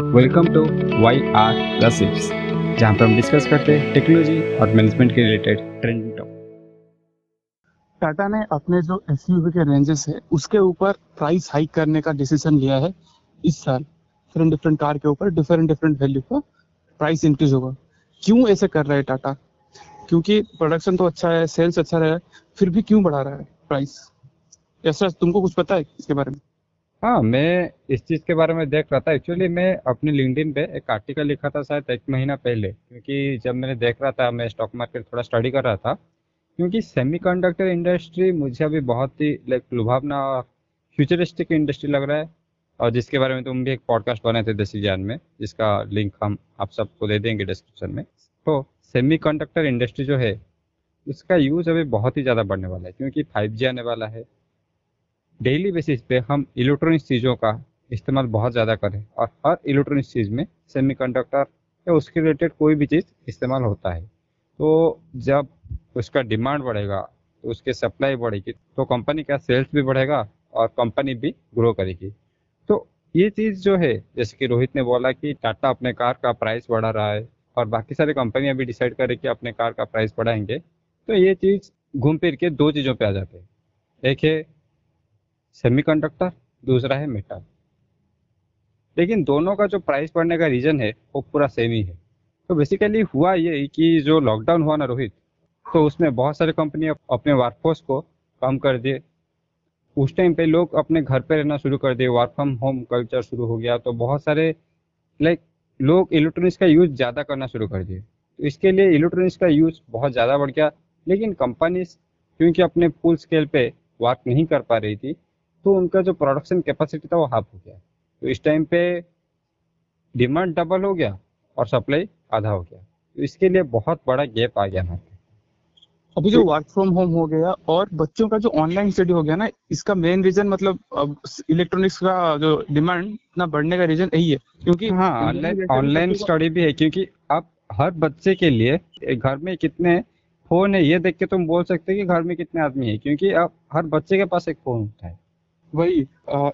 Welcome to Y R gossips जहाँ पर हम डिस्कस करते हैं टेक्नोलॉजी और मैनेजमेंट के रिलेटेड ट्रेंडिंग टॉपिक टाटा ने अपने जो एसयूवी के रेंजेस है, उसके ऊपर प्राइस हाइक करने का डिसीज़न लिया है इस साल। डिफरेंट डिफरेंट कार के ऊपर डिफरेंट डिफरेंट वैल्यू का प्राइस इंक्रीज होगा। क्यों ऐसे कर रहा है टाटा? क्योंकि प्रोडक्शन तो अच्छा है सेल्स अच्छा रहा है, फिर भी क्यों बढ़ा रहा है प्राइस ऐसा तुमको कुछ पता है इसके बारे में? हाँ मैं इस चीज़ के बारे में देख रहा था। एक्चुअली मैं अपने लिंक्डइन पे एक आर्टिकल लिखा था शायद एक महीना पहले, क्योंकि जब मैंने देख रहा था, मैं स्टॉक मार्केट थोड़ा स्टडी कर रहा था, क्योंकि सेमीकंडक्टर इंडस्ट्री मुझे अभी बहुत ही, लाइक, लुभावना और फ्यूचरिस्टिक इंडस्ट्री लग रहा है। और जिसके बारे में तुम भी एक पॉडकास्ट बनाए थे देसी ज्ञान में, जिसका लिंक हम आप सबको दे देंगे डिस्क्रिप्शन में। तो सेमीकंडक्टर इंडस्ट्री जो है, उसका यूज़ अभी बहुत ही ज़्यादा बढ़ने वाला है, क्योंकि फाइव आने वाला है डेली बेसिस पे हम इलेक्ट्रॉनिक चीज़ों का इस्तेमाल बहुत ज़्यादा करें और हर इलेक्ट्रॉनिक चीज़ में सेमीकंडक्टर या उसके रिलेटेड कोई भी चीज़ इस्तेमाल होता है। तो जब उसका डिमांड बढ़ेगा तो उसके सप्लाई बढ़ेगी तो कंपनी का सेल्स भी बढ़ेगा और कंपनी भी ग्रो करेगी। तो ये चीज़ जो है, जैसे कि रोहित ने बोला कि टाटा अपने कार का प्राइस बढ़ा रहा है और बाकी सारी कंपनियाँ भी डिसाइड करें कि अपने कार का प्राइस बढ़ाएँगे तो ये चीज़ घूम फिर के दो चीज़ों पे आ जाते हैं। एक है सेमीकंडक्टर, दूसरा है मेटल लेकिन दोनों का जो प्राइस बढ़ने का रीजन है, वो पूरा सेम ही है. तो बेसिकली हुआ ये कि जो लॉकडाउन हुआ ना रोहित तो उसमें बहुत सारे कंपनी अपने वर्कफोर्स को कम कर दिए. उस टाइम पे लोग अपने घर पे रहना शुरू कर दिए. वर्क फ्रॉम होम कल्चर शुरू हो गया तो बहुत सारे लाइक लोग इलेक्ट्रॉनिक्स का यूज़ ज़्यादा करना शुरू कर दिए. तो इसके लिए इलेक्ट्रॉनिक्स का यूज़ बहुत ज़्यादा बढ़ गया, लेकिन कंपनी क्योंकि अपने फुल स्केल पे वर्क नहीं कर पा रही थी तो उनका जो प्रोडक्शन कैपेसिटी था वो हाफ़ हो गया। तो इस टाइम पे डिमांड डबल हो गया और सप्लाई आधा हो गया। तो इसके लिए बहुत बड़ा गैप आ गया ना अभी जो वर्क फ्रॉम होम हो गया और बच्चों का जो ऑनलाइन स्टडी हो गया ना इसका मेन रीजन मतलब इलेक्ट्रॉनिक्स का जो डिमांड इतना बढ़ने का रीजन यही है क्योंकि हाँ ऑनलाइन स्टडी भी है क्योंकि अब हर बच्चे के लिए घर में कितने फ़ोन है ये देख के तुम बोल सकते हैं कि घर में कितने आदमी है क्योंकि अब हर बच्चे के पास एक फ़ोन होता है। वही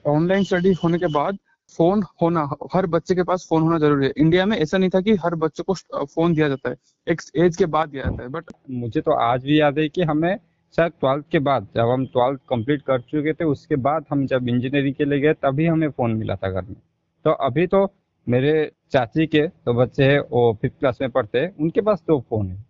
ऑनलाइन स्टडी होने के बाद फ़ोन होना, हर बच्चे के पास फ़ोन होना ज़रूरी है। इंडिया में ऐसा नहीं था कि हर बच्चे को फ़ोन दिया जाता है। एक एज के बाद दिया जाता है बट मुझे तो आज भी याद है कि हमें शायद ट्वेल्थ के बाद, जब हम ट्वेल्थ कंप्लीट कर चुके थे, उसके बाद हम जब इंजीनियरिंग के लिए गए, तभी हमें फ़ोन मिला था घर में। तो अभी तो मेरे चाची के तो बच्चे हैं, वो फिफ्थ क्लास में पढ़ते हैं, उनके पास तो फ़ोन है।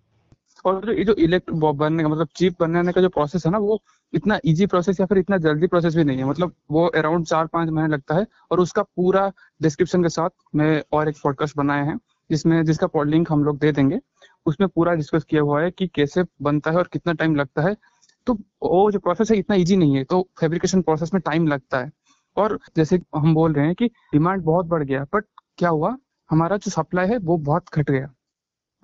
और ये जो इलेक्ट बनने का मतलब चिप बनने का जो प्रोसेस है ना, वो इतना इजी प्रोसेस या फिर इतना जल्दी प्रोसेस भी नहीं है। मतलब वो अराउंड चार पाँच महीने लगता है और उसका पूरा डिस्क्रिप्शन के साथ मैं और एक पॉडकास्ट बनाए हैं, जिसमें, जिसका लिंक हम लोग दे देंगे। उसमें पूरा डिस्कस किया हुआ है कि कैसे बनता है और कितना टाइम लगता है। तो वो जो प्रोसेस है, इतना इजी नहीं है। तो फेब्रिकेशन प्रोसेस में टाइम लगता है। और जैसे हम बोल रहे हैं कि डिमांड बहुत बढ़ गया बट क्या हुआ? हमारा जो सप्लाई है, वो बहुत घट गया।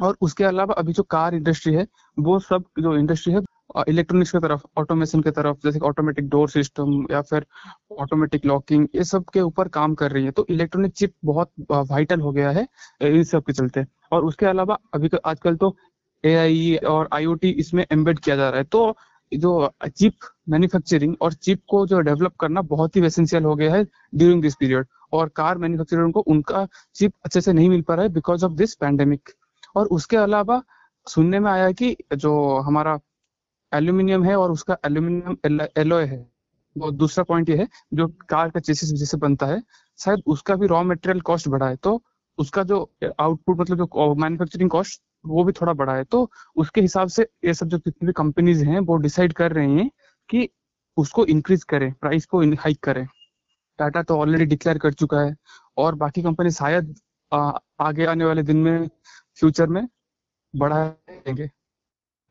और उसके अलावा अभी जो कार इंडस्ट्री है, वो सब जो इंडस्ट्री है इलेक्ट्रॉनिक्स की तरफ़ ऑटोमेशन की तरफ़, जैसे ऑटोमेटिक डोर सिस्टम या फिर ऑटोमेटिक लॉकिंग ये सब के ऊपर काम कर रही है। तो इलेक्ट्रॉनिक चिप बहुत वाइटल हो गया है इन सब के चलते। और उसके अलावा अभी आजकल तो एआई और आईओटी इसमें एम्बेड किया जा रहा है। तो जो चिप मैन्युफैक्चरिंग और चिप को जो डेवलप करना बहुत ही एसेंशियल हो गया है ड्यूरिंग दिस पीरियड और कार मैन्युफैक्चरर को उनका चिप अच्छे से नहीं मिल पा रहा है बिकॉज़ ऑफ़ दिस पैंडेमिक और उसके अलावा सुनने में आया कि जो हमारा एल्यूमिनियम है और उसका एल्यूमिनियम एलोय है, वो दूसरा पॉइंट ये है, जो कार का चेसिस जिसे बनता है, शायद उसका भी रॉ मटेरियल कॉस्ट बढ़ा है तो उसका जो आउटपुट मतलब जो मैन्युफैक्चरिंग कॉस्ट वो भी थोड़ा बढ़ा है तो उसके हिसाब से ये सब जो जितनी भी कंपनीज़ हैं, वो डिसाइड कर रही हैं कि उसको इंक्रीज करें प्राइस को हाइक करें। टाटा तो ऑलरेडी डिक्लेयर कर चुका है और बाकी कंपनी शायद आगे आने वाले दिन में फ्यूचर में बढ़ाएँगे।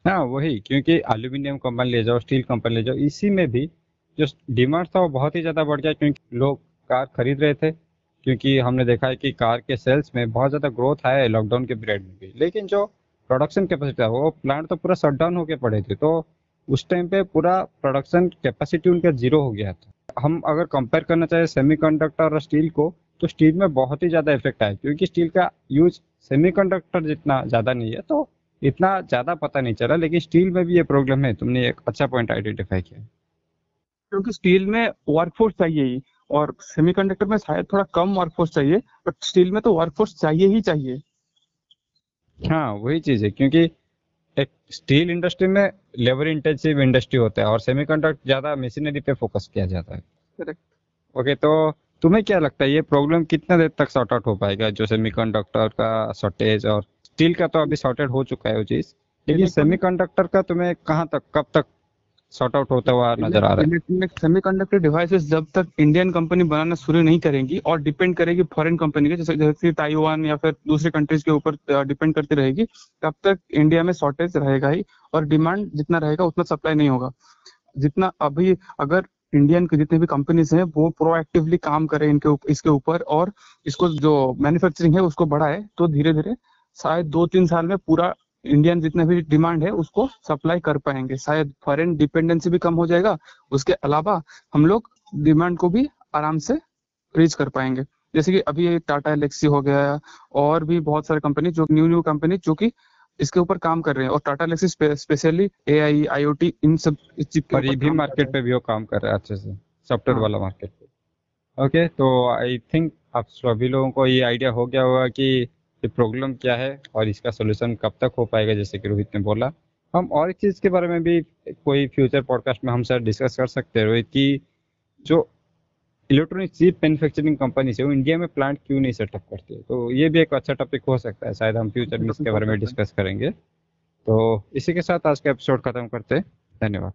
हाँ वही, क्योंकि एल्यूमिनियम कंपनी ले जाओ स्टील कंपनी ले जाओ, इसी में भी जो डिमांड था वो बहुत ही ज़्यादा बढ़ गया, क्योंकि लोग कार खरीद रहे थे, क्योंकि हमने देखा है कि कार के सेल्स में बहुत ज़्यादा ग्रोथ आया है लॉकडाउन के पीरियड में भी। लेकिन जो प्रोडक्शन कैपेसिटी था, वो प्लांट तो पूरा शट डाउन होकर पड़े थे तो उस टाइम पे पूरा प्रोडक्शन कैपेसिटी उनका ज़ीरो हो गया था। हम अगर कंपेयर करना चाहे सेमीकंडक्टर और स्टील को तो स्टील में बहुत ही ज़्यादा इफ़ेक्ट आया, क्योंकि स्टील का यूज़ सेमीकंडक्टर जितना ज़्यादा नहीं है तो इतना ज़्यादा पता नहीं चला लेकिन स्टील में भी ये प्रॉब्लम है। तुमने एक अच्छा पॉइंट आइडेंटिफाई किया क्योंकि स्टील में वर्कफोर्स चाहिए ही और सेमीकंडक्टर में शायद थोड़ा कम वर्कफोर्स चाहिए बट स्टील में तो वर्कफोर्स चाहिए ही चाहिए। हाँ वही चीज़ है क्योंकि एक स्टील इंडस्ट्री में लेबर इंटेंसिव इंडस्ट्री होता है और सेमीकंडक्टर ज़्यादा मशीनरी पे फोकस किया जाता है। करेक्ट ओके तो तुम्हें क्या लगता है ये प्रॉब्लम कितना देर तक सॉर्ट आउट हो पाएगा? जो सेमीकंडक्टर का शॉर्टेज और स्टील का तो अभी सॉर्टेड हो चुका है वो चीज़। लेकिन सेमीकंडक्टर का तुम्हें कहाँ तक कब तक सॉर्ट आउट होता हुआ नज़र आ रहा है? इलेक्ट्रॉनिक सेमीकंडक्टर डिवाइसेस जब तक इंडियन कंपनी बनाना शुरू नहीं करेंगी और डिपेंड करेगी फॉरेन कंपनी के जैसे जैसे ताइवान या फिर दूसरे कंट्रीज़ के ऊपर डिपेंड करती रहेगी तब तक इंडिया में शॉर्टेज रहेगा ही और डिमांड जितना रहेगा उतना सप्लाई नहीं होगा। जितना अभी अगर इंडियन के जितने भी कंपनीज़ हैं, वो प्रोएक्टिवली काम करें इनके इसके ऊपर और इसको जो मैन्युफैक्चरिंग है, उसको बढ़ाए तो धीरे धीरे शायद दो तीन साल में पूरा इंडियन जितना भी डिमांड है, उसको सप्लाई कर पाएँगे। शायद फॉरेन डिपेंडेंसी भी कम हो जाएगा, उसके अलावा हम लोग डिमांड को भी आराम से रीच कर पाएँगे। जैसे कि अभी टाटा एलेक्सी हो गया, और भी बहुत सारे कंपनी जो न्यू न्यू कंपनी जो कि इसके ऊपर काम कर रहे हैं और Tata Elxsi specially A I I O T इन सब इस चिप ये भी मार्केट पे भी वो काम कर रहा है अच्छे से सॉफ्टवेयर हाँ। वाला मार्केट पे। ओके तो आई थिंक आप सभी लोगों को ये आइडिया हो गया होगा कि ये प्रॉब्लम क्या है और इसका सोल्यूशन कब तक हो पाएगा जैसे कि रोहित ने बोला। हम और एक चीज़ के बारे में भी कोई फ्यूचर पॉडकास्ट में हम सर डिस्कस कर सकते हैं रोहित कि जो इलेक्ट्रॉनिक चीप मैन्युफैक्चरिंग कंपनी से, वो इंडिया में प्लांट क्यों नहीं सेटअप करती? है तो ये भी एक अच्छा टॉपिक हो सकता है, शायद हम फ्यूचर में इसके बारे में डिस्कस करेंगे। तो इसी के साथ आज का एपिसोड खत्म करते हैं। धन्यवाद।